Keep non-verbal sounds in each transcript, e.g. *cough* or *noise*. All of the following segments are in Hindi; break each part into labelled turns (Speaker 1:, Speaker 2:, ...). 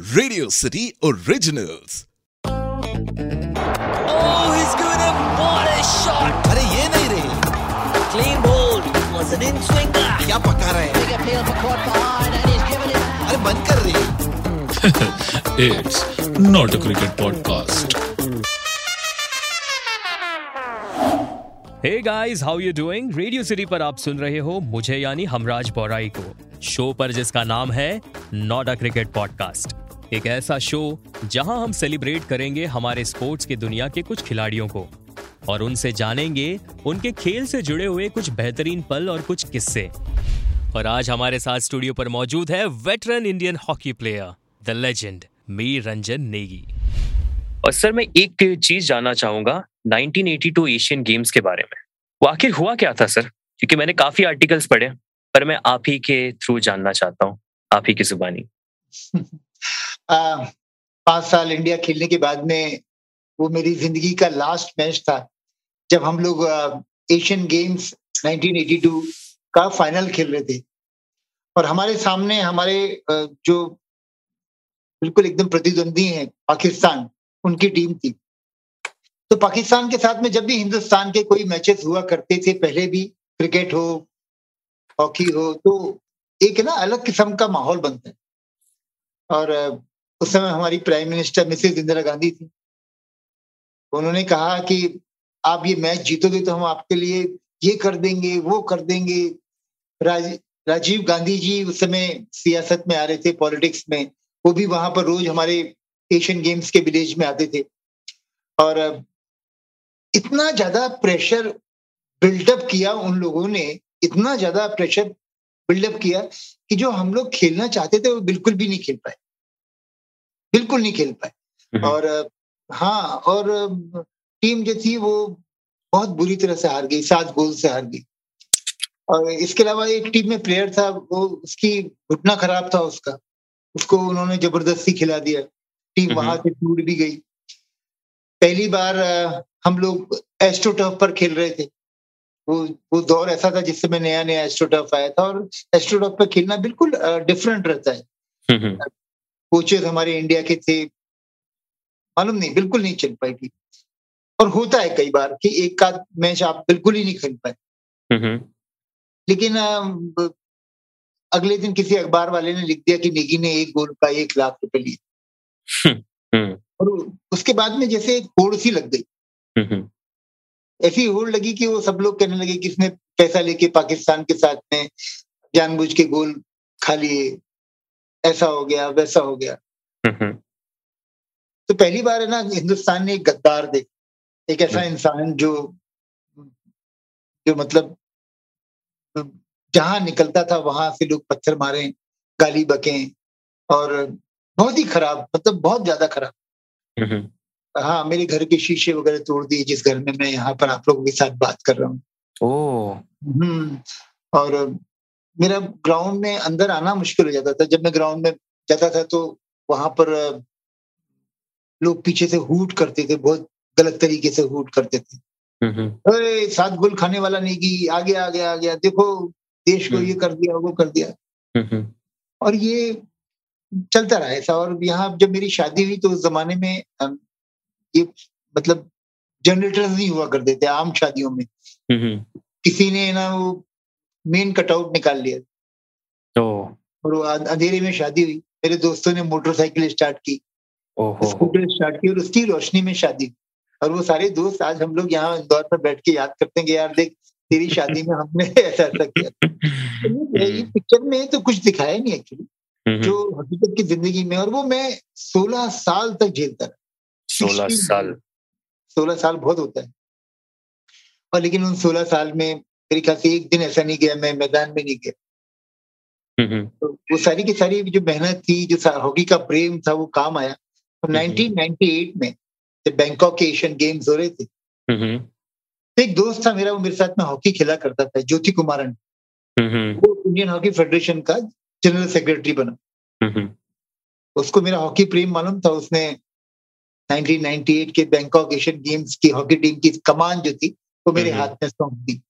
Speaker 1: Radio City Originals.
Speaker 2: Oh, he's gonna what a shot!
Speaker 3: अरे ये नहीं रे
Speaker 2: Clean ball. Was an in swinger.
Speaker 3: क्या पका रहे हैं
Speaker 4: Big appeal for caught behind, and he's given it.
Speaker 3: अरे बंद कर रे
Speaker 5: It's not a cricket podcast.
Speaker 6: Hey guys how you doing Radio City पर आप सुन रहे हो मुझे यानी हमराज बौराई को शो पर जिसका नाम है नॉट अ क्रिकेट पॉडकास्ट एक ऐसा शो जहाँ हम सेलिब्रेट करेंगे हमारे स्पोर्ट्स की दुनिया के कुछ खिलाड़ियों को। और उनसे जानेंगे उनके खेल से जुड़े हुए कुछ बेहतरीन पल और कुछ किस्से। और आज हमारे साथ स्टूडियो पर मौजूद है veteran Indian hockey player, the legend, Mir Ranjan Negi. और सर, मैं एक चीज़ जानना चाहूँगा 1982 एशियन गेम्स के बारे में। वो आखिर हुआ क्या था सर? क्योंकि मैंने काफ़ी आर्टिकल्स पढ़े, पर मैं आप ही के थ्रू जानना चाहता हूँ, आप ही की जुबानी। *laughs*
Speaker 7: पाँच साल इंडिया खेलने के बाद में वो मेरी ज़िंदगी का लास्ट मैच था। जब हम लोग एशियन गेम्स 1982 का फाइनल खेल रहे थे। और हमारे सामने हमारे जो बिल्कुल एकदम प्रतिद्वंदी हैं, पाकिस्तान, उनकी टीम थी। तो पाकिस्तान के साथ में जब भी हिंदुस्तान के कोई मैचेस हुआ करते थे, पहले भी क्रिकेट हो हॉकी हो तो एक ना अलग किस्म का माहौल बनता है। और उस समय हमारी prime minister Mrs Indira Gandhi थी। उन्होंने कहा कि आप ये मैच जीतोगे तो हम आपके लिए ये कर देंगे वो कर देंगे। राज, राजीव गांधी जी उस समय सियासत में आ रहे थे पॉलिटिक्स में। वो भी वहाँ पर रोज हमारे एशियन गेम्स के विलेज में आते थे। और इतना ज़्यादा प्रेशर बिल्डअप किया उन लोगों ने इतना ज़्यादा प्रेशर बिल्डअप किया कि जो हम लोग खेलना चाहते थे वो बिल्कुल भी नहीं खेल पाए। बिल्कुल नहीं खेल पाए।
Speaker 6: हम्म।
Speaker 7: और हाँ और टीम जो थी वो बहुत बुरी तरह से हार गई सात गोल से हार गई। और इसके अलावा एक टीम में प्लेयर था वो उसकी घुटना खराब था उसका। उसको उन्होंने ज़बरदस्ती खिला दिया। टीम वहाँ से टूट भी गई। पहली बार हम लोग एस्ट्रोटर्फ पर खेल रहे थे। वो वो दौर ऐसा था जिससे समय नया नया एस्ट्रोटर्फ आया था और एस्ट्रोटर्फ पर खेलना बिल्कुल डिफरेंट रहता है। कोचेस हमारे इंडिया के थे। मालूम नहीं बिल्कुल नहीं चल पाई थी। और होता है कई बार कि एक का मैच आप बिल्कुल ही नहीं खेल पाए। लेकिन अगले दिन किसी अखबार वाले ने लिख दिया कि नेगी ने एक गोल का एक लाख रुपए लिए। और उसके बाद में जैसे एक होड़ सी लग गई। ऐसी होड़ लगी कि वो सब लोग कहने लगे कि इसने पैसा लेके पाकिस्तान के साथ में जानबूझ के गोल खा लिए। ऐसा हो गया वैसा हो गया। तो पहली बार है ना हिंदुस्तान ने एक गद्दार देख एक ऐसा इंसान जो जो मतलब जहाँ निकलता था वहाँ से लोग पत्थर मारे गाली बके और बहुत ही खराब मतलब बहुत ज़्यादा खराब। हाँ मेरे घर के शीशे वगैरह तोड़ दिए जिस घर में मैं यहाँ पर आप लोगों के साथ बात कर रहा हूँ। हम्म, और मेरा ग्राउंड में अंदर आना मुश्किल हो जाता था। जब मैं ग्राउंड में जाता था तो वहाँ पर लोग पीछे से हूट करते थे बहुत गलत तरीके से हूट करते थे। अरे सात गोल खाने वाला नहीं की आ गया आ गया आ गया देखो देश को ये कर दिया वो कर दिया। और ये चलता रहा ऐसा। और यहाँ जब मेरी शादी हुई तो उस जमाने में ये मतलब जनरेटर्स नहीं हुआ करते थे आम शादियों में। किसी ने ना वो मेन कटआउट निकाल लिया।
Speaker 6: ओ
Speaker 7: और अं- अंधेरे में शादी हुई। मेरे दोस्तों ने मोटरसाइकिल स्टार्ट की। स्कूटर स्टार्ट की और उसकी रोशनी में शादी। और वो सारे दोस्त आज हम लोग यहाँ इंदौर पर बैठ के याद करते हैं कि यार देख तेरी शादी में हमने *laughs* ऐसा ऐसा किया। तो ये ये पिक्चर में तो कुछ दिखाया नहीं एक्चुअली जो हकीकत की ज़िंदगी में और वो मैं सोलह साल तक झेलता रहा।
Speaker 6: सोलह साल।
Speaker 7: सोलह साल बहुत होता है। और लेकिन उन सोलह साल में मेरे ख्याल से एक दिन ऐसा नहीं गया मैं मैदान में नहीं गया। तो वो सारी की सारी जो मेहनत थी जो हॉकी का प्रेम था वो काम आया। और 1998 में जब बैंकॉक के एशियन गेम्स हो रहे थे तो एक दोस्त था मेरा वो मेरे साथ में हॉकी खेला करता था ज्योति कुमारन। वो इंडियन हॉकी फेडरेशन का जनरल सेक्रेटरी बना। उसको मेरा हॉकी प्रेम मालूम था उसने 1998 के बैंकॉक एशियन गेम्स की हॉकी टीम की कमान जो थी वो मेरे
Speaker 6: हम्म।
Speaker 7: हाथ में सौंप दी।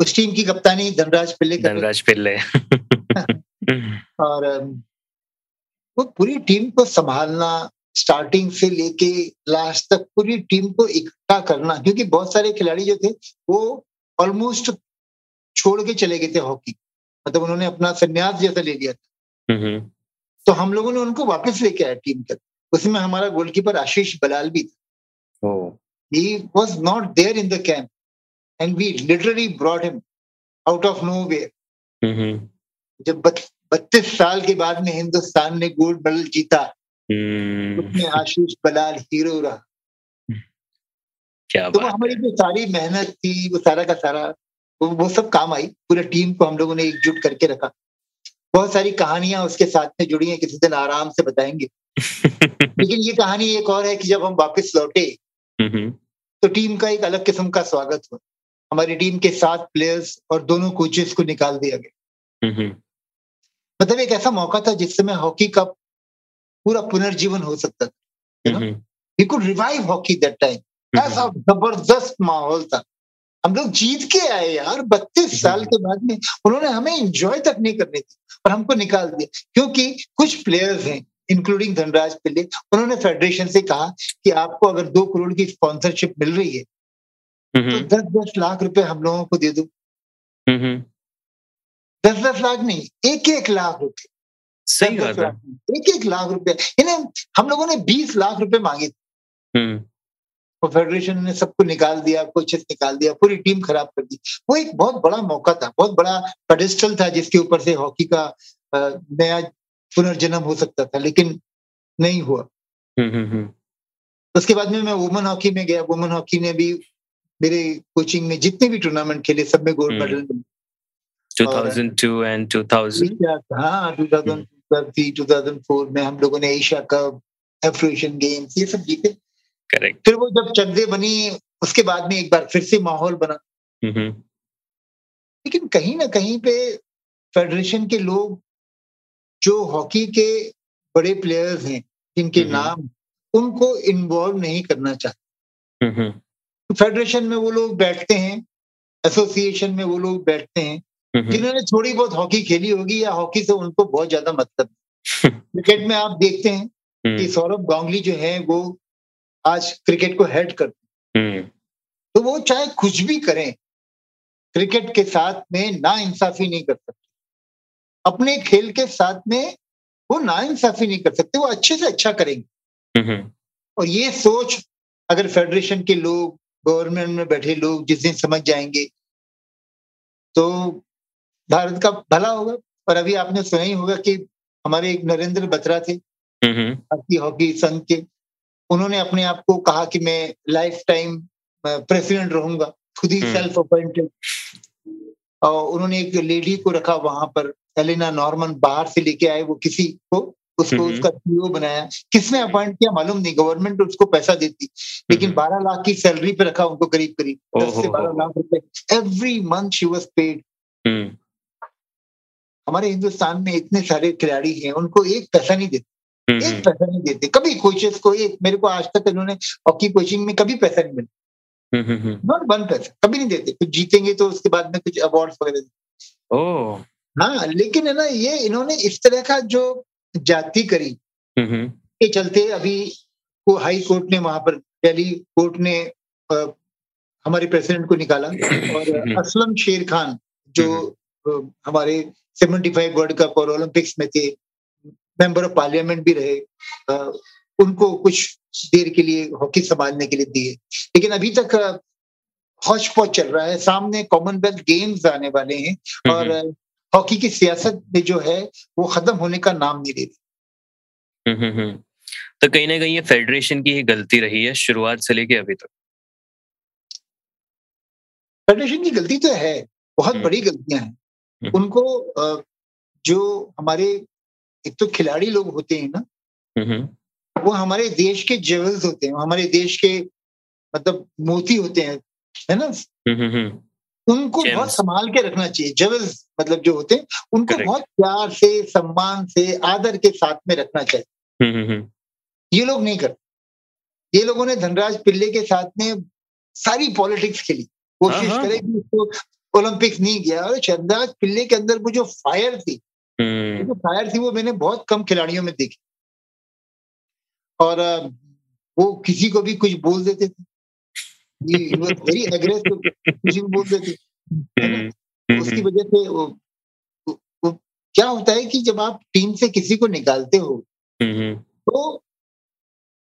Speaker 7: उस टीम की कप्तानी धनराज पिल्ले
Speaker 6: धनराज पिल्ले। *laughs*
Speaker 7: और वो पूरी टीम को संभालना स्टार्टिंग से लेके लास्ट तक पूरी टीम को इकट्ठा करना क्योंकि बहुत सारे खिलाड़ी जो थे वो ऑलमोस्ट छोड़ के चले गए थे हॉकी मतलब उन्होंने अपना संन्यास जैसा ले लिया था। तो हम लोगों ने उनको वापस लेके आया टीम तक। उसमें हमारा गोलकीपर आशीष बलाल भी था। he was not there in the camp and we literally brought him out of nowhere.
Speaker 8: हम्म
Speaker 7: जब बत्तीस साल के बाद में हिंदुस्तान ने गोल्ड मेडल जीता
Speaker 8: हम्म।
Speaker 7: उसमें आशीष बलाल हीरो रहा।
Speaker 8: क्या
Speaker 7: तो
Speaker 8: बात
Speaker 7: हमारी जो सारी मेहनत थी वो सारा का सारा वो, वो सब काम आई पूरे टीम को हम लोगों ने एकजुट करके रखा। बहुत सारी कहानियाँ उसके साथ में जुड़ी हैं किसी दिन आराम से बताएँगे। *laughs* लेकिन ये कहानी एक और है कि जब हम वापस लौटे
Speaker 8: हम्म।
Speaker 7: तो टीम का एक अलग किस्म का स्वागत हुआ। हमारी टीम के सात प्लेयर्स और दोनों कोचेस को निकाल दिया गया। मतलब एक ऐसा मौका था जिस समय हॉकी का पूरा पुनर्जीवन हो सकता था we could revive hockey that time ऐसा ज़बरदस्त माहौल था। हम लोग जीत के आए यार बत्तीस साल के बाद में उन्होंने हमें एंजॉय तक नहीं करने दी और हमको निकाल दिया। क्योंकि कुछ प्लेयर्स हैं इंक्लूडिंग धनराज पिल्ले उन्होंने फेडरेशन से कहा कि आपको अगर दो करोड़ की स्पॉन्सरशिप मिल रही है तो
Speaker 8: हम्म।
Speaker 7: दस दस लाख रुपए हम लोगों को दे दो।
Speaker 8: हम्म
Speaker 7: दस दस लाख नहीं एक एक लाख रुपए।
Speaker 8: सही बात है।
Speaker 7: एक एक लाख रुपए। इन्हें हम लोगों ने बीस लाख रुपए मांगे। थे
Speaker 8: हम्म।
Speaker 7: और फेडरेशन ने सबको निकाल दिया कोचेस निकाल दिया पूरी टीम खराब कर दी। वो एक बहुत बड़ा मौका था बहुत बड़ा पेडिस्टल था जिसके ऊपर से हॉकी का नया पुनर्जन्म हो सकता था लेकिन नहीं हुआ।
Speaker 8: हम्म हम्म
Speaker 7: उसके बाद में मैं वुमन हॉकी में गया। वुमन हॉकी ने भी मेरे कोचिंग में जितने भी टूर्नामेंट खेले सब में गोल्ड। मेडल मिले
Speaker 8: 2002 and 2000
Speaker 7: हाँ 2003 2004 में हम लोगों ने एशिया कप एफ्रोएशियन गेम्स ये सब जीते।
Speaker 8: करेक्ट
Speaker 7: फिर वो जब चंदे बनी उसके बाद में एक बार फिर से माहौल बना।
Speaker 8: हम्म।
Speaker 7: लेकिन कहीं ना कहीं पे फेडरेशन के लोग जो हॉकी के बड़े प्लेयर्स हैं जिनके
Speaker 8: हम्म।
Speaker 7: नाम उनको इन्वॉल्व नहीं करना चाहते।
Speaker 8: हम्म।
Speaker 7: फेडरेशन में वो लोग बैठते हैं एसोसिएशन में वो लोग बैठते हैं जिन्होंने थोड़ी बहुत हॉकी खेली होगी या हॉकी से उनको बहुत ज़्यादा मतलब *laughs* क्रिकेट में आप देखते हैं कि
Speaker 8: हम्म।
Speaker 7: सौरभ गांगुली जो है वो आज क्रिकेट को हेड करते हैं
Speaker 8: हम्म।
Speaker 7: तो वो चाहे कुछ भी करें क्रिकेट के साथ में ना इंसाफी नहीं कर सकते। अपने खेल के साथ में वो ना इंसाफी नहीं कर सकते वो अच्छे से अच्छा करेंगे। और ये सोच अगर फेडरेशन के लोग गवर्नमेंट में बैठे लोग जिस दिन समझ जाएँगे। तो भारत का भला होगा और अभी आपने सुना ही होगा कि हमारे एक नरेंद्र बत्रा थे
Speaker 8: हम्म
Speaker 7: भारतीय हॉकी संघ के उन्होंने अपने आप को कहा कि मैं लाइफ टाइम प्रेसिडेंट रहूँगा खुद ही
Speaker 8: हम्म।
Speaker 7: सेल्फ अपॉइंटेड और उन्होंने एक लेडी को रखा वहाँ पर एलिना नॉर्मन बाहर से लेके आए वो किसी को उसको। उसका सीईओ बनाया। किसने अपॉइंट किया मालूम नहीं। गवर्नमेंट उसको पैसा देती। लेकिन
Speaker 8: हम्म।
Speaker 7: बारह लाख की सैलरी पे रखा उनको करीब करीब दस से बारह लाख रुपए। Every month she was
Speaker 8: paid
Speaker 7: हमारे हिंदुस्तान में इतने सारे खिलाड़ी हैं उनको एक पैसा नहीं देते। एक पैसा नहीं देते। कभी कोचेस को एक मेरे को आज तक इन्होंने हॉकी कोचिंग में कभी पैसा नहीं मिला। नॉट वन पैसा। कभी नहीं देते। कुछ जीतेंगे तो उसके बाद में कुछ अवार्ड वगैरह। हाँ लेकिन है ना ये इन्होंने इस तरह का जो जाति करी।
Speaker 8: हम्म
Speaker 7: के चलते अभी वो हाई कोर्ट ने वहाँ पर दिल्ली कोर्ट ने अ, हमारे प्रेसिडेंट को निकाला। और असलम शेर खान जो हमारे 75 वर्ल्ड कप और ओलंपिक्स में थे मेंबर ऑफ़ पार्लियामेंट भी रहे अ, उनको कुछ देर के लिए हॉकी संभालने के लिए दिए। लेकिन अभी तक हौच पौच चल रहा है। सामने कॉमनवेल्थ गेम्स आने वाले हैं और हॉकी की सियासत में जो है वो खत्म होने का नाम नहीं ले रही।
Speaker 8: हम्म हम्म तो कहीं ना कहीं ये फेडरेशन की ही गलती रही है शुरुआत से लेके अभी तक।
Speaker 7: फेडरेशन की गलती तो है बहुत
Speaker 8: हम्म।
Speaker 7: बड़ी गलतियाँ हैं।
Speaker 8: हम्म।
Speaker 7: उनको जो हमारे एक तो खिलाड़ी लोग होते हैं ना
Speaker 8: हम्म
Speaker 7: वो हमारे देश के जेवल्स होते हैं हमारे देश के मतलब मोती होते हैं है ना?
Speaker 8: हम्म हम्म
Speaker 7: उनको बहुत संभाल के रखना चाहिए जेवल्स मतलब जो होते हैं उनको
Speaker 8: Correct.
Speaker 7: बहुत प्यार से सम्मान से आदर के साथ में रखना चाहिए।
Speaker 8: हम्म हम्म
Speaker 7: ये लोग नहीं करते। ये लोगों ने धनराज पिल्ले के साथ में सारी पॉलिटिक्स खेली। कोशिश
Speaker 8: हाँ, हाँ।
Speaker 7: करे कि उसको ओलंपिक्स नहीं गया। और धनराज पिल्ले के अंदर वो जो फायर थी
Speaker 8: हम्म।
Speaker 7: जो फायर थी वो मैंने बहुत कम खिलाड़ियों में देखी। और वो किसी को भी कुछ बोल देते थे। वेरी एग्रेसिव किसी को बोल देते? *laughs*
Speaker 6: हम्म,
Speaker 7: उसकी वजह से वो, वो, वो क्या होता है कि जब आप टीम से किसी को निकालते हो तो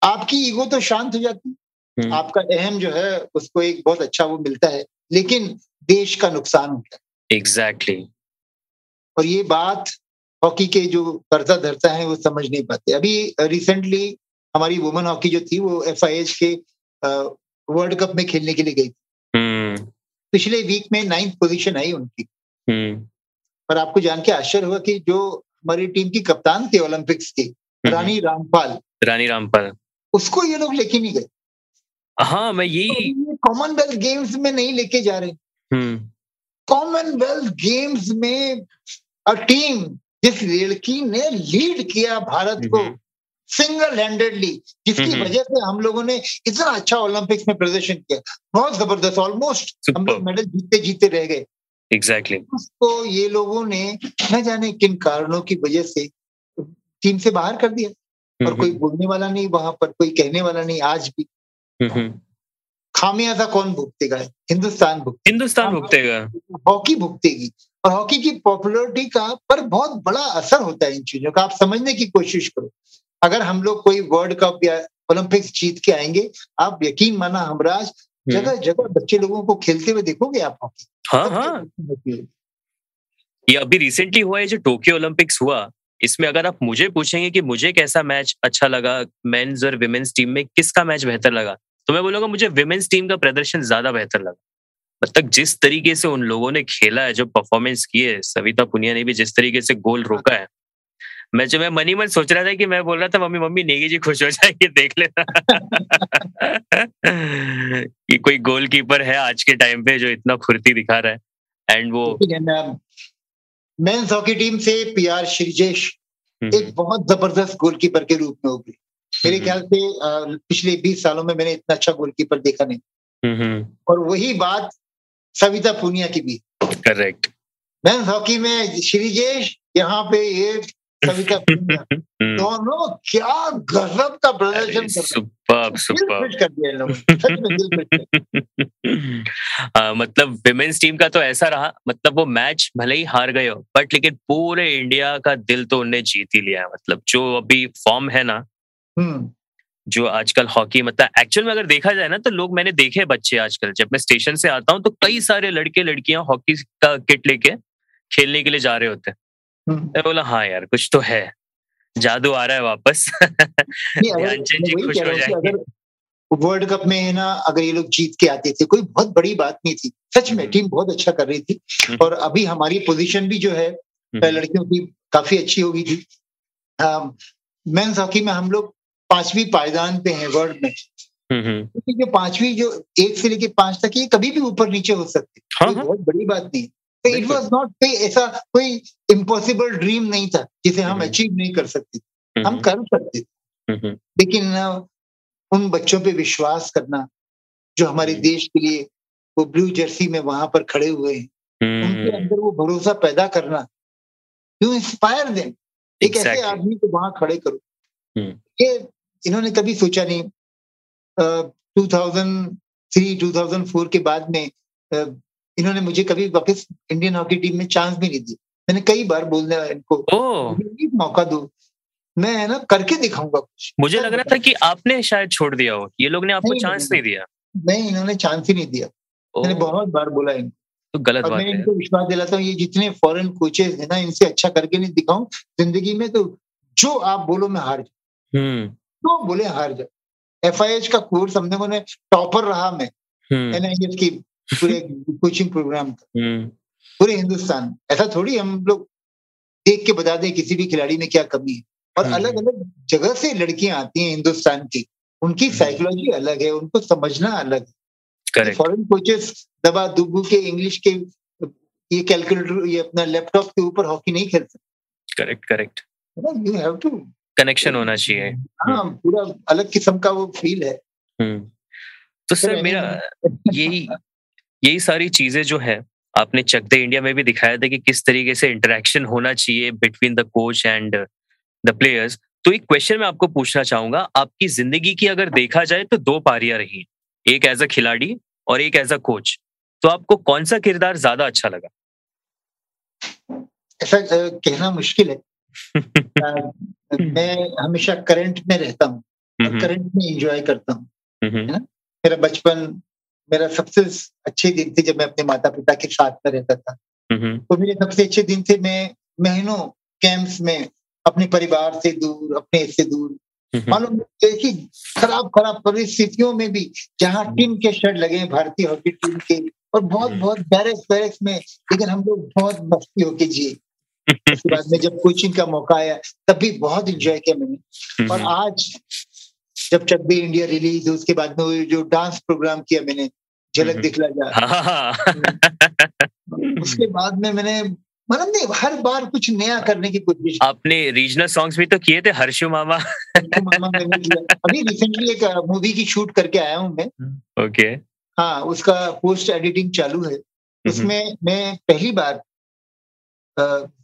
Speaker 7: आपकी ईगो तो शांत हो जाती है।
Speaker 6: हम्म,
Speaker 7: आपका अहम जो है उसको एक बहुत अच्छा वो मिलता है लेकिन देश का नुकसान होता है।
Speaker 6: Exactly exactly.
Speaker 7: और ये बात हॉकी के जो कर्जा धरता है वो समझ नहीं पाते। अभी रिसेंटली हमारी वुमेन हॉकी जो थी वो एफआईएच के वर्ल्ड कप में खेलने के लिए गई थी। पिछले वीक में नाइन्थ पोजीशन आई उनकी। पर आपको जान के आश्चर्य हुआ कि जो हमारी टीम की कप्तान थी ओलंपिक्स की रानी रामपाल।
Speaker 6: रानी रामपाल।
Speaker 7: उसको ये लोग लेके नहीं गए।
Speaker 6: हाँ मैं यही
Speaker 7: कॉमनवेल्थ गेम्स में नहीं लेके जा रहे।
Speaker 6: हम्म।
Speaker 7: कॉमनवेल्थ गेम्स में अ टीम जिस लड़की ने लीड किया भारत को
Speaker 6: हम्म,
Speaker 7: सिंगल हैंडेडली जिसकी। वजह से हम लोगों ने इतना अच्छा ओलंपिक्स में प्रदर्शन किया। बहुत ज़बरदस्त ऑलमोस्ट हम लोग मेडल जीतते जीतते रह गए।
Speaker 6: एग्जैक्टली
Speaker 7: उसको ये लोगों ने न जाने किन कारणों की वजह से टीम से बाहर कर दिया। और कोई बोलने वाला नहीं वहाँ पर कोई कहने वाला नहीं आज भी। खामियाजा कौन भुगतेगा? हिंदुस्तान भुगतेगा
Speaker 6: हिंदुस्तान भुगतेगा।
Speaker 7: हॉकी भुगतेगी। और हॉकी की पॉपुलरिटी का पर बहुत बड़ा असर होता है इन चीज़ों का। आप समझने की कोशिश करो। अगर हम लोग कोई वर्ल्ड कप या ओलंपिक्स जीत के आएँगे आप यकीन माना हमराज
Speaker 6: हम्म,
Speaker 7: जगह जगह बच्चे लोगों को खेलते हुए देखोगे आप हॉकी
Speaker 6: हाँ हाँ। ये अभी रिसेंटली हुआ है जो टोक्यो ओलंपिक्स हुआ इसमें अगर आप मुझे पूछेंगे कि मुझे कैसा मैच अच्छा लगा मेंस और विमेन्स टीम में किसका मैच बेहतर लगा तो मैं बोलूँगा मुझे विमेन्स टीम का प्रदर्शन ज़्यादा बेहतर लगा। मतलब जिस तरीके से उन लोगों ने खेला है जो परफॉर्मेंस किए सविता पुनिया ने भी जिस तरीके से गोल रोका है मैं जो मैं मनी मन सोच रहा था कि मैं बोल रहा था मम्मी मम्मी नेगी जी खुश हो जाएँगे देख लेना। कि कोई गोलकीपर है आज के टाइम पे जो इतना फुर्ती दिखा रहा है। एंड वो
Speaker 7: मेंस हॉकी टीम से पीआर श्रीजेश एक बहुत ज़बरदस्त गोलकीपर के रूप में उभरी। मेरे
Speaker 6: हम्म।
Speaker 7: ख्याल से पिछले 20 सालों में मैंने इतना अच्छा गोलकीपर देखा नहीं।
Speaker 6: हम्म, हम्म,
Speaker 7: और वही बात सविता पूनिया की भी।
Speaker 6: करेक्ट
Speaker 7: मेंस हॉकी में श्रीजेश यहाँ पे ये पूनिया
Speaker 6: हम्म,
Speaker 7: दोनों क्या गजब का प्रदर्शन कर दिया
Speaker 6: मतलब विमेन्स टीम का तो ऐसा रहा मतलब वो मैच भले ही हार गए हो बट लेकिन पूरे इंडिया का दिल तो उनने जीत ही लिया है मतलब जो अभी फॉर्म है ना
Speaker 7: हम्म।
Speaker 6: जो आजकल हॉकी मतलब एक्चुअल में अगर देखा जाए ना तो लोग मैंने देखे बच्चे आजकल जब मैं स्टेशन से आता हूँ तो कई सारे लड़के लड़कियाँ हॉकी का किट लेके खेलने के लिए जा रहे होते हैं। मैं बोला हाँ यार कुछ तो है। जादू आ रहा है वापस। ध्यानचंद जी खुश हो
Speaker 7: हूँ
Speaker 6: जाएँगे।
Speaker 7: वर्ल्ड कप में है ना अगर ये लोग जीत के आते थे कोई बहुत बड़ी बात नहीं थी। सच में टीम बहुत अच्छा कर रही थी।
Speaker 6: हम्म।
Speaker 7: और अभी हमारी पोजीशन भी जो है
Speaker 6: हम्म,
Speaker 7: लड़कियों की काफ़ी अच्छी हो गई थी मेंस हॉकी में हम लोग पांचवी पायदान पे हैं वर्ल्ड में।
Speaker 6: हम्म, हम्म,
Speaker 7: क्योंकि जो पांचवी जो एक से लेके पाँच तक ये कभी भी ऊपर नीचे हो सकती। है
Speaker 6: हाँ हाँ।
Speaker 7: बहुत बड़ी बात नहीं। इट
Speaker 6: बिल्कुल।
Speaker 7: वाज नॉट कोई ऐसा कोई इम्पॉसिबल ड्रीम नहीं था जिसे हम
Speaker 6: हम्म।
Speaker 7: अचीव नहीं कर सकते
Speaker 6: हम्म,
Speaker 7: हम कर सकते थे
Speaker 6: हम्म, हम्म,
Speaker 7: लेकिन उन बच्चों पे विश्वास करना जो हमारे
Speaker 6: हम्म।
Speaker 7: देश के लिए वो ब्लू जर्सी में वहाँ पर खड़े हुए हैं उनके
Speaker 6: हम्म,
Speaker 7: अंदर वो भरोसा पैदा करना यू इंस्पायर देम एक ऐसे. आदमी को वहाँ खड़े करो
Speaker 6: हम्म।
Speaker 7: ये इन्होंने कभी सोचा नहीं two thousand three two thousand four के बाद में इन्होंने मुझे कभी वापस इंडियन हॉकी टीम में चांस भी नहीं दिया। मैंने कई बार बोलने इनको मौका दो। मैं है ना करके दिखाऊँगा कुछ।
Speaker 6: मुझे लग रहा था कि आपने शायद छोड़ दिया हो। ये लोग ने आपको
Speaker 7: नहीं,
Speaker 6: चांस
Speaker 7: नहीं,
Speaker 6: नहीं दिया।
Speaker 7: नहीं। इन्होंने चांस ही नहीं दिया। मैंने बहुत बार बोला इनको।
Speaker 6: तो गलत बात
Speaker 7: मैं इनको विश्वास दिलाता हूँ ये जितने फॉरेन कोचेज है ना इनसे अच्छा करके नहीं दिखाऊँ। ज़िंदगी में तो जो आप बोलो मैं हार जाऊँ।
Speaker 6: हम्म।
Speaker 7: जो बोले हार जाऊँ। एफ़ का कोर्स हमने टॉपर रहा मैं।
Speaker 6: हम्म।
Speaker 7: एनआईएस की पूरे कोचिंग प्रोग्राम का।
Speaker 6: हम्म।
Speaker 7: पूरे हिंदुस्तान। ऐसा थोड़ी हम लोग देख के बता दें किसी भी खिलाड़ी में क्या कमी है। और
Speaker 6: हम्म।
Speaker 7: अलग अलग जगह से लड़कियाँ आती हैं हिंदुस्तान की। उनकी
Speaker 6: हम्म।
Speaker 7: साइकोलॉजी अलग है उनको समझना अलग है।
Speaker 6: करेक्ट
Speaker 7: फॉरेन कोचेस दबा दुबू के इंग्लिश के ये कैलकुलेटर ये अपना लैपटॉप के ऊपर हॉकी नहीं खेल
Speaker 6: करेक्ट करेक्ट
Speaker 7: सकते यू हैव टू
Speaker 6: कनेक्शन होना चाहिए।
Speaker 7: हाँ पूरा अलग किस्म का वो फील है।
Speaker 6: हम्म। तो सर मेरा यही यही सारी चीज़ें जो है आपने चक दे इंडिया में भी दिखाया था कि किस तरीके से इंटरेक्शन होना चाहिए between the coach and the players तो एक क्वेश्चन मैं आपको पूछना चाहूँगा आपकी ज़िंदगी की अगर देखा जाए तो दो पारियाँ रही एक एज अ खिलाड़ी और एक एज अ कोच तो आपको कौन सा किरदार ज़्यादा अच्छा लगा?
Speaker 7: ऐसा कहना मुश्किल है। *laughs* मैं हमेशा करंट में रहता हूँ।
Speaker 6: हम्म,
Speaker 7: करंट में एंजॉय करता हूँ।
Speaker 6: हम्म,
Speaker 7: मेरा बचपन मेरा सबसे अच्छे दिन थे जब मैं अपने माता पिता के साथ में रहता था।
Speaker 6: हम्म,
Speaker 7: तो मेरे सबसे अच्छे दिन थे मैं महीनों कैंप्स में अपने परिवार से दूर अपने से दूर।
Speaker 6: हम्म,
Speaker 7: मालूम कि खराब खराब परिस्थितियों में भी जहाँ टीम के शर्ट लगे भारतीय हॉकी टीम के और बहुत बहुत बैरक्स बैरक्स में लेकिन हम लोग बहुत मस्ती होके जिए। *laughs* उसके बाद में जब कोचिंग का मौका आया तब भी बहुत एंजॉय किया मैंने। और आज जब चक दे इंडिया रिलीज़ उसके बाद में वो जो डांस प्रोग्राम किया मैंने झलक
Speaker 6: हम्म।
Speaker 7: दिखला जा।
Speaker 6: हाँ, हाँ, हाँ। *laughs*
Speaker 7: उसके बाद में मैंने मतलब नहीं हर बार कुछ नया करने की कोशिश
Speaker 6: आपने रीजनल सॉन्ग्स भी तो किए थे हर्षु मामा।
Speaker 7: मामा मैंने किया। अभी रिसेंटली एक मूवी की शूट करके आया हूँ मैं।
Speaker 6: ओके।
Speaker 7: हाँ उसका पोस्ट एडिटिंग चालू है। उसमें मैं पहली बार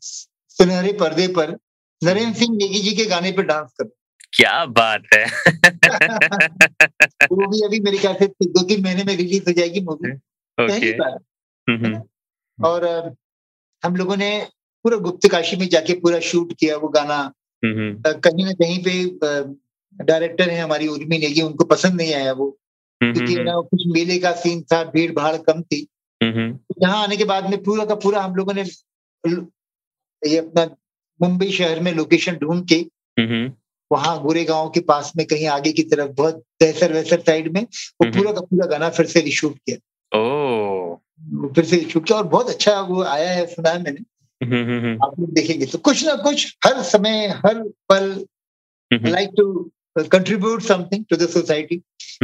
Speaker 7: सुनहरे पर्दे पर नरेंद्र सिंह नेगी जी के गाने पर डांस कर
Speaker 6: क्या बात है? *laughs*
Speaker 7: वो भी अभी मेरे ख्याल से दो तीन महीने में रिलीज़ हो जाएगी मूवी। पहली
Speaker 6: ओके
Speaker 7: बार और हम लोगों ने पूरा गुप्त काशी में जाके पूरा शूट किया वो गाना। अ, कहीं ना कहीं पे डायरेक्टर है हमारी उर्मी नेगी उनको पसंद नहीं आया वो। क्योंकि ना कुछ मेले का सीन था भीड़ भाड़ कम थी। यहाँ आने के बाद में पूरा का पूरा हम लोगों ने ये अपना मुंबई शहर में लोकेशन ढूंढ के वहाँ गोरेगांव के पास में कहीं आगे की तरफ़ बहुत दहसर वहसर साइड में वो। पूरा का पूरा गाना फिर से रिशूट किया।
Speaker 6: ओ
Speaker 7: फिर से रिशूट किया और बहुत अच्छा वो आया है सुना है मैंने। आप लोग देखेंगे। तो कुछ ना कुछ हर समय हर पल like to contribute something to the society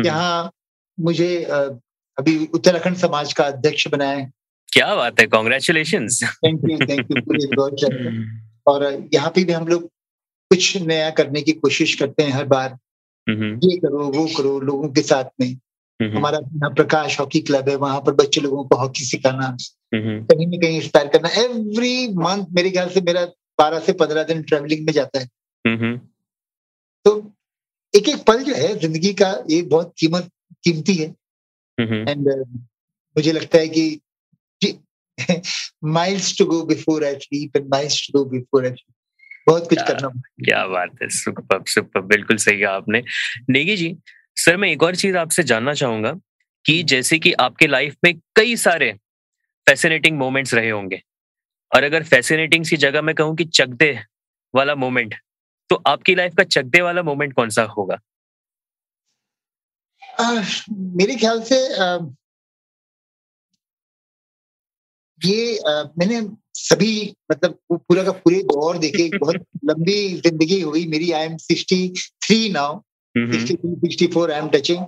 Speaker 7: यहाँ मुझे अभी उत्तराखंड समाज का अध्यक्ष बनाया है।
Speaker 6: क्या बात है
Speaker 7: congratulation thank you thank you. और यहाँ पे भी हम लोग कुछ नया करने की कोशिश करते हैं हर बार। ये करो वो करो लोगों के साथ में। हमारा अपना प्रकाश हॉकी क्लब है वहाँ पर बच्चे लोगों को हॉकी सिखाना। कहीं ना कहीं इंस्पायर करना। एवरी मंथ मेरे ख्याल से मेरा बारह से पंद्रह दिन ट्रेवलिंग में जाता है। तो एक एक पल जो है ज़िंदगी का ये बहुत कीमत कीमती है। एंड uh, मुझे लगता है कि miles to go before I sleep and miles to go before I बहुत कुछ करना
Speaker 6: क्या बात है सुपर सुपर बिल्कुल सही कहा आपने। नेगी जी सर मैं एक और चीज़ आपसे जानना चाहूँगा कि जैसे कि आपके लाइफ में कई सारे फैसिनेटिंग मोमेंट्स रहे होंगे और अगर फैसिनेटिंग की जगह मैं कहूँ कि चकदे वाला मोमेंट तो आपकी लाइफ का चकदे वाला मोमेंट कौन सा होगा?
Speaker 7: आह, मेरे ख्याल से ये अ, मैंने सभी मतलब वो पूरा का पूरे दौर देखे *laughs* बहुत लंबी ज़िंदगी हुई मेरी। I am sixty three now sixty three sixty four I am touching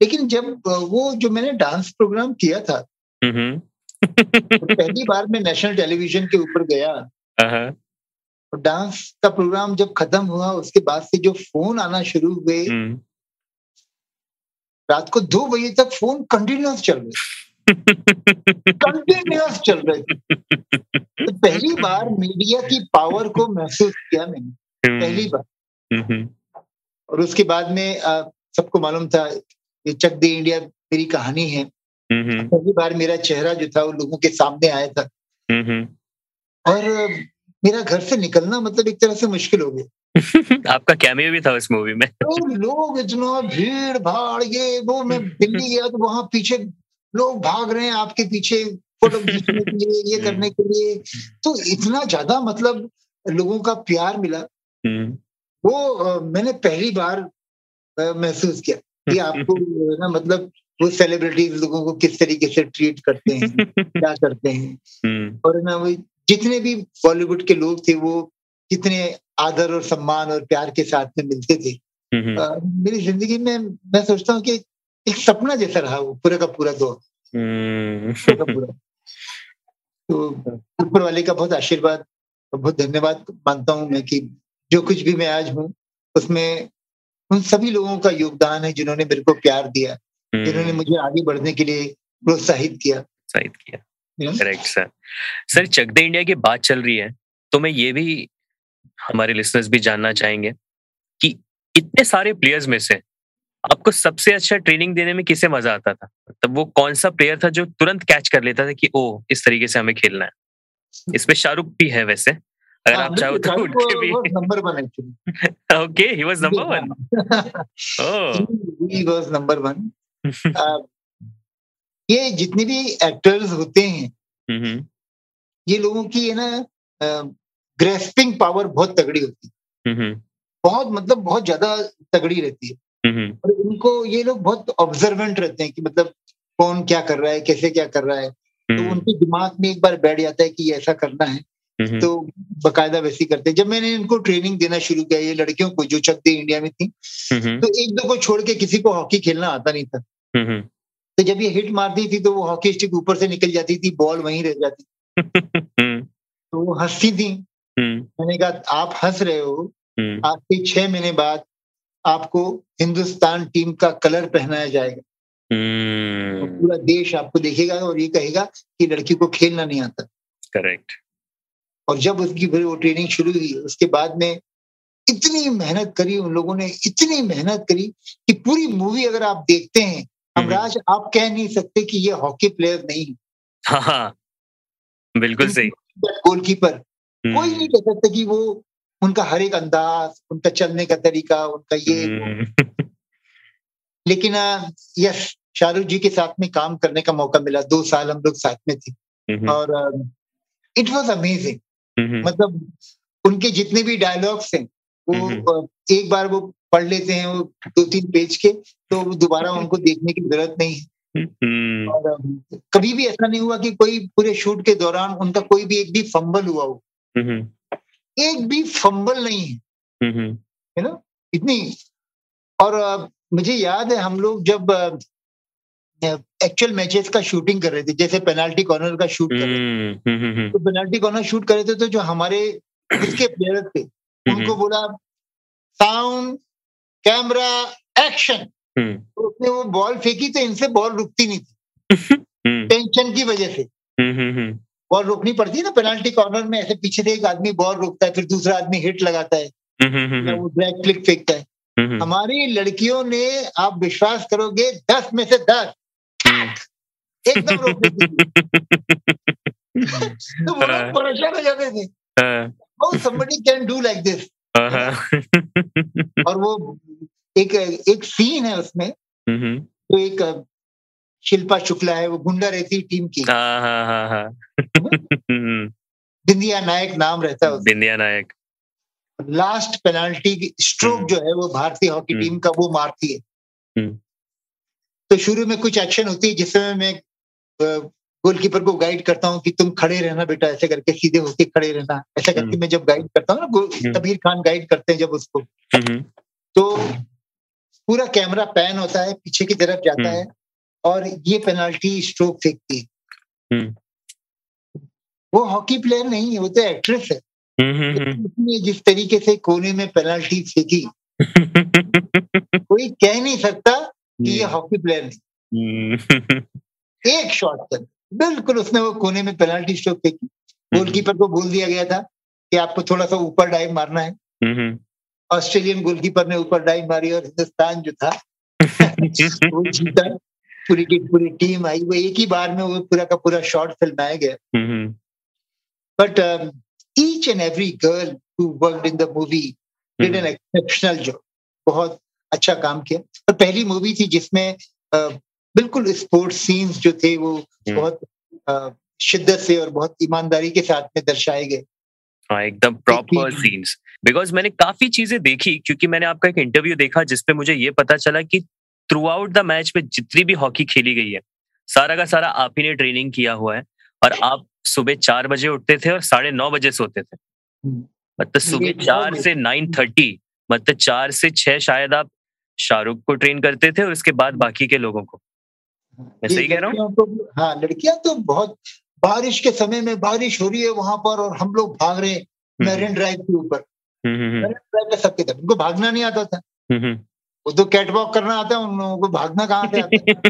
Speaker 7: लेकिन जब वो जो मैंने डांस प्रोग्राम किया था तो पहली बार मैं नेशनल टेलीविज़न के ऊपर गया और डांस का प्रोग्राम जब खत्म हुआ उसके बाद से जो फ़ोन आना शुरू हुए रात को दो बजे तक फ़ोन कंटिन्यूस चल रहे कंटिन्यूस चल रहे थे। तो पहली बार मीडिया की पावर को महसूस किया मैंने। पहली बार। और उसके बाद में सबको मालूम था ये चक दे इंडिया मेरी कहानी है। पहली बार मेरा चेहरा जो था वो लोगों के सामने आया था। और मेरा घर से निकलना मतलब एक तरह से मुश्किल हो गया। *laughs*
Speaker 6: आपका कैमियो भी था उस मूवी में।
Speaker 7: तो लोग इतना भीड़ भाड़ ये वो मैं दिल्ली गया तो वहाँ पीछे लोग भाग रहे हैं आपके पीछे फ़ोटो खींचने के लिए ये करने के लिए। तो इतना ज़्यादा मतलब लोगों का प्यार मिला। वो अ, मैंने पहली बार महसूस किया कि आपको ना मतलब वो सेलिब्रिटीज लोगों को किस तरीके से ट्रीट करते हैं *laughs* क्या करते हैं। और ना वो जितने भी बॉलीवुड के लोग थे वो कितने आदर और सम्मान और प्यार के साथ में मिलते थे। अ, मेरी ज़िंदगी में मैं सोचता हूँ कि एक सपना जैसा रहा वो पूरा का पूरा दौर पूरा पूरा। तो ऊपर वाले का बहुत आशीर्वाद बहुत धन्यवाद मानता हूँ मैं कि जो कुछ भी मैं आज हूँ उसमें उन सभी लोगों का योगदान है जिन्होंने मेरे को प्यार दिया जिन्होंने मुझे आगे बढ़ने के लिए प्रोत्साहित किया।
Speaker 6: प्रोत्साहित किया। Correct sir sir Chak De India की बात चल रही है तो मैं ये भी हमारे लिसनर्स भी जानना चाहेंगे कि इतने सारे प्लेयर्स में से आपको सबसे अच्छा ट्रेनिंग देने में किसे मज़ा आता था? तब वो कौन सा प्लेयर था जो तुरंत कैच कर लेता था कि ओ इस तरीके से हमें खेलना है। इसमें शाहरुख भी है वैसे। अगर
Speaker 7: हाँ,
Speaker 6: आप चाहो तो उठ के भी
Speaker 7: number one actually
Speaker 6: okay he was number one oh
Speaker 7: he was number one ये जितने भी एक्टर्स होते हैं
Speaker 6: हम्म
Speaker 7: ये लोगों की है ना ग्रेस्पिंग पावर बहुत तगड़ी होती है।
Speaker 6: हम्म
Speaker 7: बहुत मतलब बहुत ज़्यादा तगड़ी रहती है।
Speaker 6: हम्म
Speaker 7: और इनको ये लोग बहुत ऑब्जर्वेंट रहते हैं कि मतलब कौन क्या कर रहा है कैसे क्या कर रहा है। तो
Speaker 6: हम्म।
Speaker 7: उनके दिमाग में एक बार बैठ जाता है कि ये ऐसा करना है।
Speaker 6: हम्म।
Speaker 7: तो बकायदा वैसे ही करते हैं। जब मैंने इनको ट्रेनिंग देना शुरू किया ये लड़कियों को जो चक दी इंडिया में थी
Speaker 6: हम्म।
Speaker 7: तो एक दो को छोड़ के किसी को हॉकी खेलना आता नहीं था।
Speaker 6: हम्म।
Speaker 7: तो जब ये हिट मारती थी तो वो हॉकी स्टिक ऊपर से निकल जाती थी बॉल वहीं रह जाती
Speaker 6: हम्म।
Speaker 7: तो वो हंसती थी।
Speaker 6: हम्म।
Speaker 7: मैंने कहा आप हंस रहे हो।
Speaker 6: हम्म।
Speaker 7: आज से छह महीने बाद आपको हिंदुस्तान टीम का कलर पहनाया जाएगा। और
Speaker 6: हम्म
Speaker 7: पूरा देश आपको देखेगा और ये कहेगा कि लड़की को खेलना नहीं आता।
Speaker 6: करेक्ट।
Speaker 7: और जब उसकी फिर वो ट्रेनिंग शुरू हुई उसके बाद में इतनी मेहनत करी उन लोगों ने इतनी मेहनत करी कि पूरी मूवी अगर आप देखते हैं हमराज आप कह नहीं सकते कि ये हॉकी प्लेयर नहीं है।
Speaker 6: हाँ हाँ। बिल्कुल सही।
Speaker 7: गोलकीपर कोई
Speaker 6: हम्म,
Speaker 7: नहीं कह सकता कि वो उनका हर एक अंदाज उनका चलने का तरीका उनका ये
Speaker 6: हम्म,
Speaker 7: लेकिन यस शाहरुख जी के साथ में काम करने का मौका मिला। दो साल हम लोग साथ में थे।
Speaker 6: हम्म,
Speaker 7: और इट वाज अमेजिंग मतलब उनके जितने भी डायलॉग्स हैं वो
Speaker 6: हम्म।
Speaker 7: एक बार वो पढ़ लेते हैं वो दो तीन पेज के तो दोबारा उनको देखने की ज़रूरत नहीं है। और कभी भी ऐसा नहीं हुआ कि कोई पूरे शूट के दौरान उनका कोई भी एक भी फंबल हुआ हो। एक भी फंबल नहीं है।
Speaker 6: हम्म,
Speaker 7: है ना? इतनी। और मुझे याद है हम लोग जब एक्चुअल मैचेस का शूटिंग कर रहे थे जैसे पेनाल्टी कॉर्नर का शूट कर रहे थे।
Speaker 6: हम्म, हम्म, हम्म,
Speaker 7: तो पेनाल्टी कॉर्नर शूट कर रहे थे तो जो हमारे उसके प्लेयर थे उनको बोला साउंड कैमरा एक्शन
Speaker 6: हम्म,
Speaker 7: तो उसने वो बॉल फेंकी तो इनसे बॉल रुकती नहीं थी। *laughs*
Speaker 6: हम्म,
Speaker 7: टेंशन की वजह से।
Speaker 6: हम्म, हम्म,
Speaker 7: बॉल रोकनी पड़ती है ना पेनाल्टी कॉर्नर में? ऐसे पीछे से एक आदमी बॉल रोकता है फिर दूसरा आदमी हिट लगाता है।
Speaker 6: हम्म, हम्म,
Speaker 7: वो ड्रैग क्लिक फेंकता है।
Speaker 6: हम्म,
Speaker 7: हमारी लड़कियों ने आप विश्वास करोगे दस में से दस। एकदम रोक *laughs* तो वो लोग परेशान हो जाते थे।
Speaker 6: हाँ,
Speaker 7: how somebody can do like this
Speaker 6: हाँ, हाँ,
Speaker 7: और वो एक एक सीन है उसमें।
Speaker 6: हम्म,
Speaker 7: तो एक शिल्पा शुक्ला है वो गुंडा रहती है टीम की
Speaker 6: हाँ, हाँ, हाँ, हाँ, *laughs* हम्म,
Speaker 7: बिंदिया नायक नाम रहता है
Speaker 6: Bindiya Naik
Speaker 7: last penalty stroke जो है वो भारतीय हॉकी
Speaker 6: हम्म।
Speaker 7: टीम का वो मारती है
Speaker 6: हम्म।
Speaker 7: तो शुरू में कुछ एक्शन होती है जिसमें मैं गोलकीपर को गाइड करता हूँ कि तुम खड़े रहना बेटा ऐसे करके सीधे होके खड़े रहना ऐसा करके
Speaker 6: हम्म।
Speaker 7: मैं जब गाइड करता हूँ ना
Speaker 6: हम्म।
Speaker 7: खान गाइड करते हैं जब उसको
Speaker 6: हम्म,
Speaker 7: तो पूरा कैमरा पैन होता है पीछे की तरफ़ जाता
Speaker 6: हम्म।
Speaker 7: है और ये पेनाल्टी स्ट्रोक फेंकती है।
Speaker 6: हम्म।
Speaker 7: वो हॉकी प्लेयर नहीं है वो तो एक्ट्रेस है।
Speaker 6: हम्म, हम्म,
Speaker 7: उसने जिस तरीके से कोने में पेनाल्टी फेंकी *laughs* कोई कह नहीं सकता कि ये हॉकी प्लेयर नहीं।
Speaker 6: हम्म,
Speaker 7: एक शॉट पर बिल्कुल उसने वो कोने में पेनाल्टी स्ट्रोक फेंकी। गोलकीपर को बोल दिया गया था कि आपको थोड़ा सा ऊपर डाइव मारना है।
Speaker 6: हम्म,
Speaker 7: ऑस्ट्रेलियन गोलकीपर ने ऊपर डाइव मारी और हिंदुस्तान जो था *laughs* वो जीता। पूरी की पूरी टीम आई वो एक ही बार में वो पूरा का पूरा शॉट फिल्माया गया।
Speaker 6: हम्म,
Speaker 7: but each and every girl who worked in the movie did an exceptional job बहुत अच्छा काम किया। और पहली मूवी थी जिसमें uh, बिल्कुल स्पोर्ट्स सीन्स जो थे वो बहुत uh, शिद्दत से और बहुत ईमानदारी के साथ में दर्शाए गए।
Speaker 6: हाँ एकदम प्रॉपर
Speaker 7: हम्म।
Speaker 6: सीन्स बिकॉज़ मैंने काफ़ी चीज़ें देखी क्योंकि मैंने आपका एक इंटरव्यू देखा जिसपे मुझे ये पता चला कि थ्रू आउट द मैच में जितनी भी हॉकी खेली गई है सारा का सारा आप ही ने ट्रेनिंग किया हुआ है और आप सुबह चार बजे उठते थे और साढ़े नौ बजे सोते थे।
Speaker 7: हम्म।
Speaker 6: मतलब सुबह चार से नाइन थर्टी मतलब चार से छह शायद आप शाहरुख को ट्रेन करते थे और उसके बाद बाकी के लोगों को। मैं सही कह रहा हूँ?
Speaker 7: तो हाँ लड़कियाँ तो बहुत बारिश के समय में बारिश हो रही है वहाँ पर और हम लोग भाग रहे हैं मैरिन ड्राइव के ऊपर।
Speaker 6: हम्म, हम्म,
Speaker 7: मैरिन ड्राइव सबके तरफ़ उनको भागना नहीं आता था।
Speaker 6: हम्म, हम्म,
Speaker 7: वो तो कैट वॉक करना आता है उन लोगों को भागना कहाँ से आता है?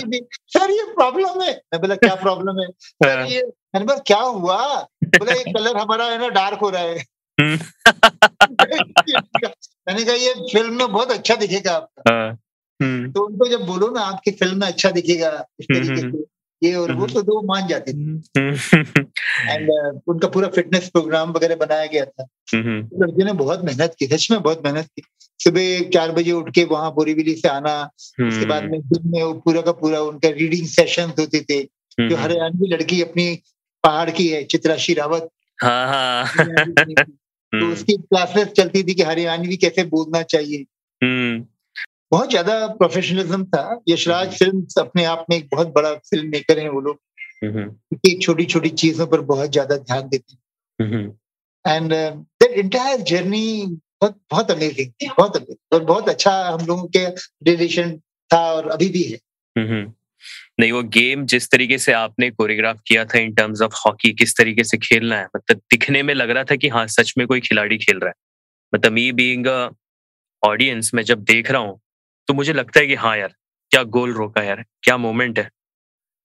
Speaker 7: थी सर ये प्रॉब्लम है। मैं बोला क्या प्रॉब्लम है? सर ये मैंने बोला क्या हुआ? बोला ये कलर हमारा है ना डार्क हो रहा है।
Speaker 6: हम्म,
Speaker 7: मैंने कहा ये फ़िल्म में बहुत अच्छा दिखेगा आपका।
Speaker 6: हाँ, हम्म,
Speaker 7: तो उनको जब बोलो ना आपकी फ़िल्म में अच्छा दिखेगा। इस तरीके
Speaker 6: हम्म,
Speaker 7: से। ये और वो
Speaker 6: हम्म।
Speaker 7: तो दो मान जाते थे।
Speaker 6: हम्म,
Speaker 7: एंड उनका पूरा फिटनेस प्रोग्राम वगैरह बनाया गया था।
Speaker 6: हम्म,
Speaker 7: लड़कियों ने बहुत मेहनत की सच में बहुत मेहनत की। सुबह चार बजे उठ के वहाँ बोरीवली से आना उसके बाद में दिन में वो पूरा का पूरा उनका रीडिंग सेशन होते थे। जो
Speaker 6: हम्म,
Speaker 7: हरियाणवी लड़की अपनी पहाड़ की है चित्रा शेरावत
Speaker 6: हाँ हाँ। *laughs*
Speaker 7: तो
Speaker 6: हम्म,
Speaker 7: उसकी क्लासेस चलती थी कि हरियाणवी कैसे बोलना चाहिए।
Speaker 6: हम्म,
Speaker 7: बहुत ज़्यादा प्रोफेशनलिज्म था। यशराज फ़िल्म अपने आप में एक बहुत बड़ा फ़िल्म मेकर है वो लोग।
Speaker 6: हम्म,
Speaker 7: क्योंकि छोटी छोटी चीज़ों पर बहुत ज़्यादा ध्यान देते
Speaker 6: हम्म,
Speaker 7: हैं एंड दैट इंटायर जर्नी बहुत बहुत अमेजिंग थी बहुत amazing और बहुत अच्छा हम लोगों के रिलेशन था और अभी भी है।
Speaker 6: हम्म। नहीं वो गेम जिस तरीके से आपने कोरियोग्राफ किया था इन टर्म्स ऑफ़ हॉकी किस तरीके से खेलना है मतलब दिखने में लग रहा था कि हाँ सच में कोई खिलाड़ी खेल रहा है। मतलब मी बीइंग ऑडियंस मैं जब देख रहा हूँ तो मुझे लगता है कि हाँ यार क्या गोल रोका यार क्या मोमेंट है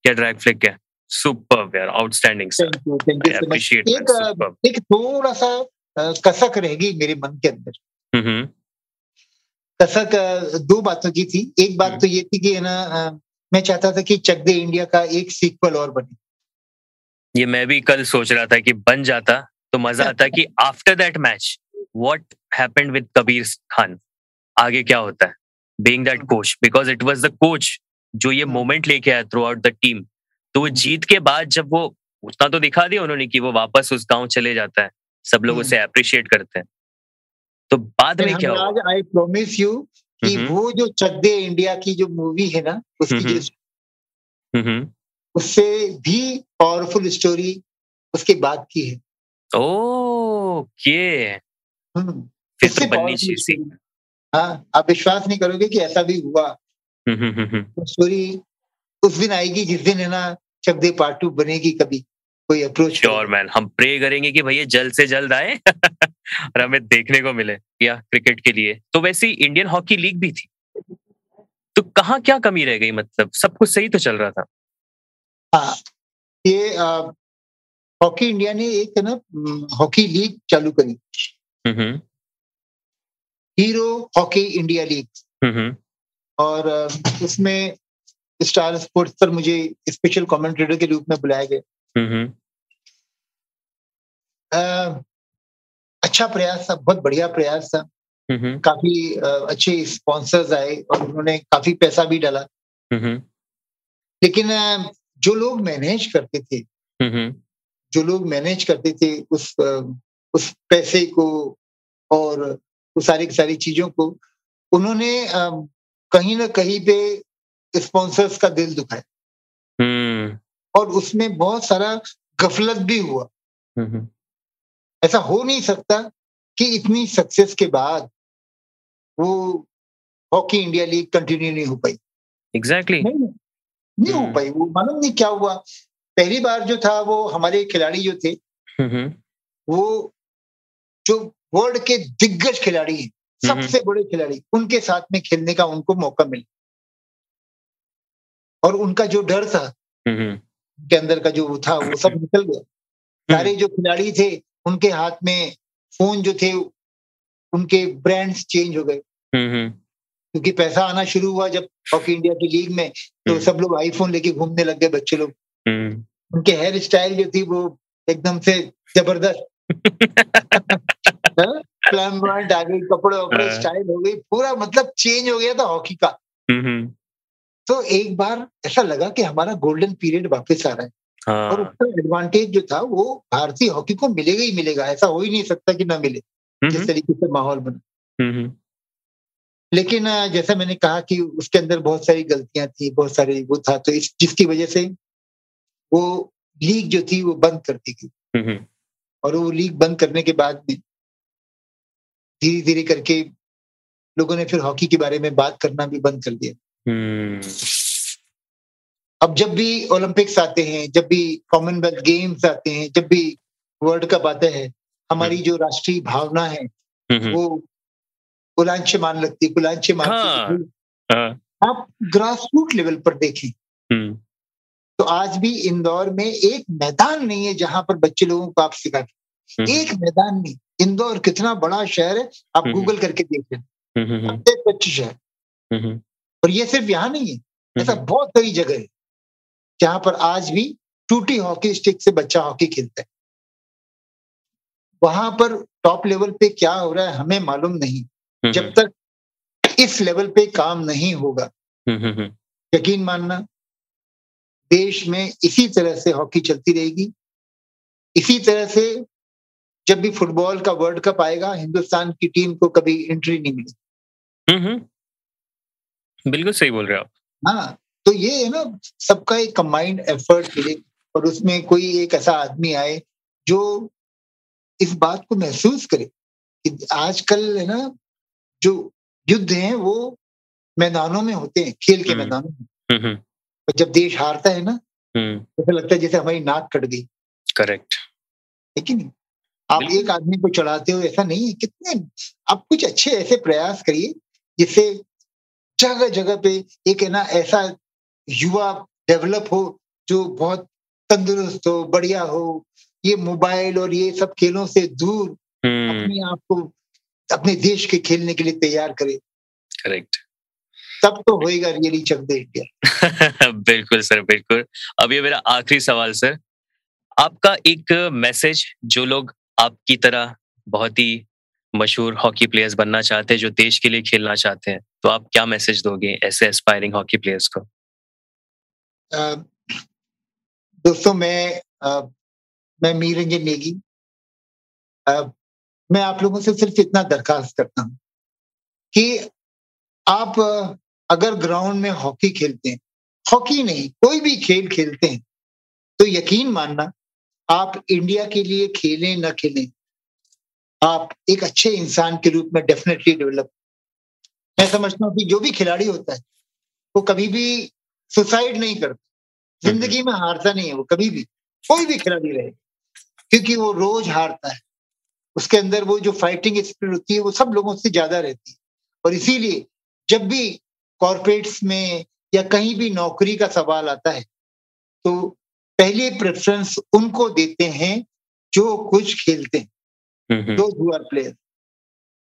Speaker 6: क्या ड्रैग फ्लिक है। सुपर यार आउटस्टैंडिंग सर
Speaker 7: एक थोड़ा सा कसक रहेगी मेरे मन के अंदर।
Speaker 6: हम्म
Speaker 7: कसक दो बातों की थी। एक बात तो ये थी कि है ना मैं चाहता था कि चक दे इंडिया का एक सीक्वल और बने।
Speaker 6: ये मैं भी कल सोच रहा था कि बन जाता तो मज़ा आता कि after that match what happened with Kabir Khan आगे क्या होता है? Being that coach because it was the coach जो ये मोमेंट लेके आया थ्रू आउट द टीम तो वो जीत के बाद जब वो उतना तो दिखा दिया उन्होंने कि वो वापस उस गाँव चले जाता है। सब लोग
Speaker 7: हम्म।
Speaker 6: उसे अप्रिशिएट करते हैं। तो बाद में क्या हुआ?
Speaker 7: आई प्रॉमिस यू कि। वो जो चक दे इंडिया की जो मूवी है ना उसकी उससे भी पावरफुल स्टोरी उसके बाद की है।
Speaker 6: ओके फिर तो बननी चाहिए।
Speaker 7: है। आप विश्वास नहीं करोगे कि ऐसा भी हुआ।
Speaker 6: हम्म, हम्म, हम्म, हम्म।
Speaker 7: स्टोरी उस दिन आएगी जिस दिन है ना चक पार्ट टू बनेगी कभी कोई अप्रोच
Speaker 6: श्योर मैन हम प्रे करेंगे कि भैया जल्द से जल्द आए *laughs* और हमें देखने को मिले या क्रिकेट के लिए। तो वैसे ही इंडियन हॉकी लीग भी थी। तो कहाँ क्या कमी रह गई मतलब? सब कुछ सही तो चल रहा था।
Speaker 7: हाँ ये हॉकी इंडिया ने एक ना हॉकी लीग चालू करी।
Speaker 6: हम्म,
Speaker 7: हीरो हॉकी इंडिया लीग और उसमें स्टार स्पोर्ट्स पर मुझे स्पेशल कमेंटेटर के रूप में बुलाया गया
Speaker 6: हम्म,
Speaker 7: अच्छा प्रयास था बहुत बढ़िया प्रयास था।
Speaker 6: हम्म,
Speaker 7: काफ़ी अ, अच्छे स्पॉन्सर्स आए और उन्होंने काफ़ी पैसा भी डाला।
Speaker 6: हम्म,
Speaker 7: लेकिन जो लोग मैनेज करते थे जो लोग मैनेज करते थे उस उस पैसे को और सारी की सारी चीज़ों को उन्होंने कहीं ना कहीं पे स्पॉन्सर्स का दिल दुखाया।
Speaker 6: हम्म,
Speaker 7: और उसमें बहुत सारा गफलत भी हुआ।
Speaker 6: हम्म,
Speaker 7: ऐसा हो नहीं सकता कि इतनी सक्सेस के बाद वो हॉकी इंडिया लीग कंटिन्यू नहीं हो पाई।
Speaker 6: Exactly exactly.
Speaker 7: नहीं नहीं हो
Speaker 6: हम्म।
Speaker 7: पाई। वो मालूम नहीं क्या हुआ। पहली बार जो था वो हमारे खिलाड़ी जो थे
Speaker 6: हम्म,
Speaker 7: वो जो वर्ल्ड के दिग्गज खिलाड़ी हैं सबसे बड़े खिलाड़ी उनके साथ में खेलने का उनको मौका मिला। और उनका जो डर था
Speaker 6: हम्म,
Speaker 7: उनके अंदर का जो वो था वो सब निकल गया। सारे जो खिलाड़ी थे उनके हाथ में फ़ोन जो थे उनके ब्रांड्स चेंज हो गए।
Speaker 6: हम्म,
Speaker 7: क्योंकि पैसा आना शुरू हुआ जब हॉकी इंडिया की लीग में तो
Speaker 6: हम्म।
Speaker 7: सब लोग आईफोन लेके घूमने लग गए बच्चे लोग।
Speaker 6: हम्म,
Speaker 7: उनके हेयर स्टाइल जो थी वो एकदम से ज़बरदस्त। *laughs* फ्लैम्बॉयंट आ गई कपड़े वपड़े
Speaker 6: हाँ।
Speaker 7: स्टाइल हो गई पूरा मतलब चेंज हो गया था हॉकी का। तो एक बार ऐसा लगा कि हमारा गोल्डन पीरियड वापस आ रहा है। और
Speaker 6: हाँ,
Speaker 7: उसका एडवांटेज जो था वो भारतीय हॉकी को मिलेगा ही मिलेगा ऐसा हो ही नहीं सकता कि ना मिले जिस तरीके से माहौल बना। लेकिन जैसा मैंने कहा कि उसके अंदर बहुत सारी गलतियाँ थी बहुत सारी वो था तो इस जिसकी वजह से वो लीग जो थी वो बंद कर दी गई। और वो लीग बंद करने के बाद में धीरे धीरे करके लोगों ने फिर हॉकी के बारे में बात करना भी बंद कर दिया।
Speaker 6: हम्म,
Speaker 7: अब जब भी ओलंपिक्स आते हैं जब भी कॉमनवेल्थ गेम्स आते हैं जब भी वर्ल्ड कप आता है हमारी जो राष्ट्रीय भावना है
Speaker 6: हम्म,
Speaker 7: वो कुलांचमान लगती है कुलांचमान
Speaker 6: हाँ। हाँ,
Speaker 7: आप ग्रास रूट लेवल पर देखें।
Speaker 6: हम्म,
Speaker 7: तो आज भी इंदौर में एक मैदान नहीं है जहाँ पर बच्चे लोगों को आप सिखा
Speaker 6: हम्म।
Speaker 7: एक मैदान नहीं। इंदौर कितना बड़ा शहर है आप
Speaker 6: हम्म।
Speaker 7: गूगल करके देख लें
Speaker 6: हम्म, हम्म,
Speaker 7: स्वच्छ शहर।
Speaker 6: हम्म,
Speaker 7: और ये सिर्फ़ यहाँ नहीं है ऐसा
Speaker 6: हम्म,
Speaker 7: बहुत सारी जगह है जहाँ पर आज भी टूटी हॉकी स्टिक से बच्चा हॉकी खेलता है। वहाँ पर टॉप लेवल पे क्या हो रहा है हमें मालूम नहीं।
Speaker 6: हम्म,
Speaker 7: जब तक इस लेवल पे काम नहीं होगा
Speaker 6: हम्म, हम्म, हम्म,
Speaker 7: यकीन मानना देश में इसी तरह से हॉकी चलती रहेगी इसी तरह से जब भी फुटबॉल का वर्ल्ड कप आएगा हिंदुस्तान की टीम को कभी एंट्री नहीं मिलेगी।
Speaker 6: हम्म, हम्म। बिल्कुल सही बोल रहे हो आप।
Speaker 7: हाँ तो ये है ना सबका एक कंबाइंड एफर्ट मिले और उसमें कोई एक ऐसा आदमी आए जो इस बात को महसूस करे कि आजकल है ना जो युद्ध हैं वो मैदानों में होते हैं खेल के
Speaker 6: हम्म।
Speaker 7: मैदानों में। और जब देश हारता है ना तो ऐसा लगता है जैसे हमारी नाक कट गई।
Speaker 6: करेक्ट।
Speaker 7: है कि नहीं? आप एक आदमी को चढ़ाते हो ऐसा नहीं है। कितने आप कुछ अच्छे ऐसे प्रयास करिए जिससे जगह जगह पे एक है ना ऐसा युवा डेवलप हो जो बहुत तंदुरुस्त हो बढ़िया हो ये मोबाइल और ये सब खेलों से दूर
Speaker 6: हम्म,
Speaker 7: अपने आप को अपने देश के खेलने के लिए तैयार करे।
Speaker 6: करेक्ट
Speaker 7: तब तो होएगा रियली चक दे इंडिया
Speaker 6: बिल्कुल सर बिल्कुल। अब ये मेरा आखिरी सवाल सर। आपका एक मैसेज जो लोग आपकी तरह बहुत ही मशहूर हॉकी प्लेयर्स बनना चाहते हैं जो देश के लिए खेलना चाहते हैं। तो आप क्या मैसेज दोगे ऐसे एस्पायरिंग हॉकी प्लेयर्स को?
Speaker 7: दोस्तों मैं अ, मैं मीर रंजन नेगी। मैं आप लोगों से सिर्फ़ इतना दरखास्त करता हूँ कि आप अगर ग्राउंड में हॉकी खेलते हैं हॉकी नहीं कोई भी खेल खेलते हैं तो यकीन मानना आप इंडिया के लिए खेलें ना खेलें आप एक अच्छे इंसान के रूप में डेफिनेटली डेवलप मैं समझता हूँ कि जो भी खिलाड़ी होता है वो कभी भी सुसाइड नहीं करता। ज़िंदगी में हारता नहीं है वो कभी भी कोई भी खिलाड़ी रहे क्योंकि वो रोज हारता है। उसके अंदर वो जो फाइटिंग स्पिरिट होती है वो सब लोगों से ज़्यादा रहती है। और इसीलिए जब भी कॉरपोरेट्स में या कहीं भी नौकरी का सवाल आता है तो पहले प्रेफरेंस उनको देते हैं जो कुछ खेलते हैं। दो हु आर प्लेयर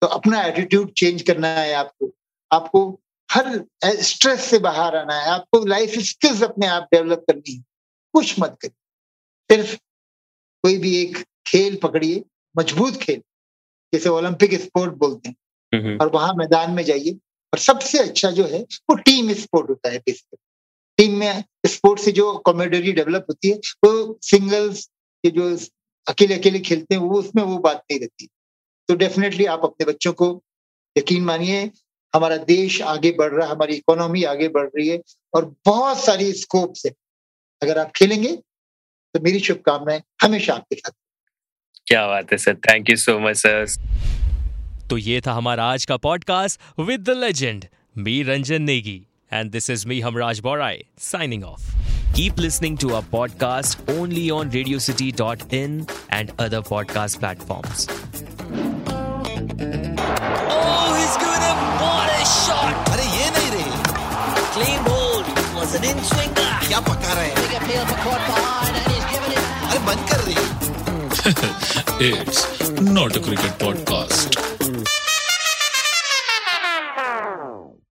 Speaker 7: तो अपना एटीट्यूड चेंज करना है आपको। आपको हर स्ट्रेस से बाहर आना है। आपको लाइफ स्किल्स अपने आप डेवलप करनी है। कुछ मत करिए। सिर्फ़ कोई भी एक खेल पकड़िए मज़बूत खेल। जैसे ओलंपिक स्पोर्ट बोलते हैं। और वहाँ मैदान में जाइए। और सबसे अच्छा जो है वो टीम स्पोर्ट होता है बेसिकली टीम में स्पोर्ट से जो कॉमेडरी डेवलप होती है वो सिंगल्स ये जो अकेले अकेले खेलते हैं वो उसमें वो बात नहीं रहती। तो डेफिनेटली आप अपने बच्चों को यकीन मानिए हमारा देश आगे बढ़ रहा है हमारी इकोनॉमी आगे बढ़ रही है और बहुत सारी स्कोप है। अगर आप खेलेंगे तो मेरी शुभकामनाएँ हमेशा आपके साथ।
Speaker 6: क्या बात है sir thank you so much sir
Speaker 8: तो ये था हमारा आज का podcast with the legend Mir Ranjan Negi. And this is me Hamraj Borai signing off Keep listening to our podcast only on radiocity.in and other podcast platforms.
Speaker 2: Oh, he's gonna what a shot!
Speaker 3: अरे ये नहीं रे
Speaker 2: Clean ball. It was an in-swinger.
Speaker 3: क्या पका रहे हैं
Speaker 4: Big appeal for caught behind and he's given it.
Speaker 3: अरे बंद कर रही *laughs*
Speaker 5: It's not a cricket podcast.